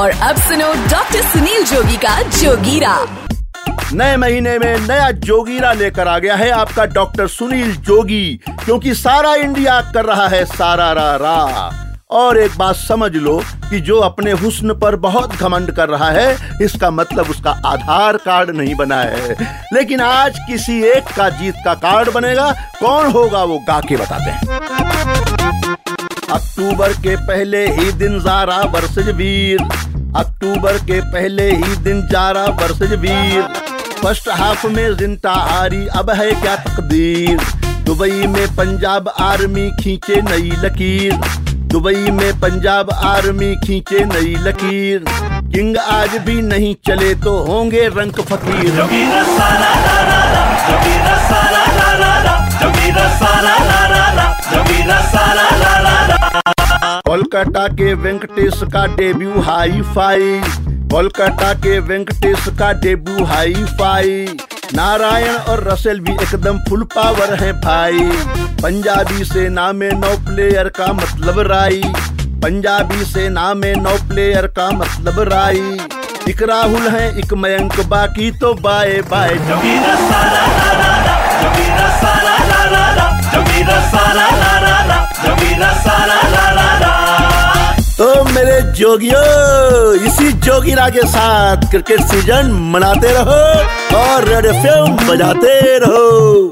और अब सुनो डॉक्टर सुनील जोगी का जोगीरा। नए महीने में नया जोगीरा लेकर आ गया है आपका डॉक्टर सुनील जोगी, क्योंकि सारा इंडिया कर रहा है सारा रा रा। और एक बात समझ लो कि जो अपने हुस्न पर बहुत घमंड कर रहा है, इसका मतलब उसका आधार कार्ड नहीं बना है। लेकिन आज किसी एक का जीत का कार्ड बनेगा, कौन होगा वो गा के बताते हैं। अक्टूबर के पहले ही दिन जारा वर्सेज वीर। अक्टूबर के पहले ही दिन Zaara versus Veer. First half में ज़िंदा हारी, अब है क्या तकदीर? दुबई में पंजाब आर्मी खींचे नई लकीर। दुबई में पंजाब आर्मी खींचे नई लकीर। किंग आज भी नहीं चले तो होंगे रंग फकीर। कोलकाता के वेंकटेश का डेब्यू हाई फाई कोलकाता के वेंकटेश का डेब्यू हाई फाई नारायण और रसेल भी एकदम फुल पावर है भाई। पंजाबी सेना में नौ प्लेयर का मतलब राई। पंजाबी सेना में नौ प्लेयर का मतलब राई। एक राहुल है, एक मयंक, बाकी तो बाय बाय। जोगियो इसी जोगिरा के साथ क्रिकेट सीज़न मनाते रहो और रेड एफएम बजाते रहो।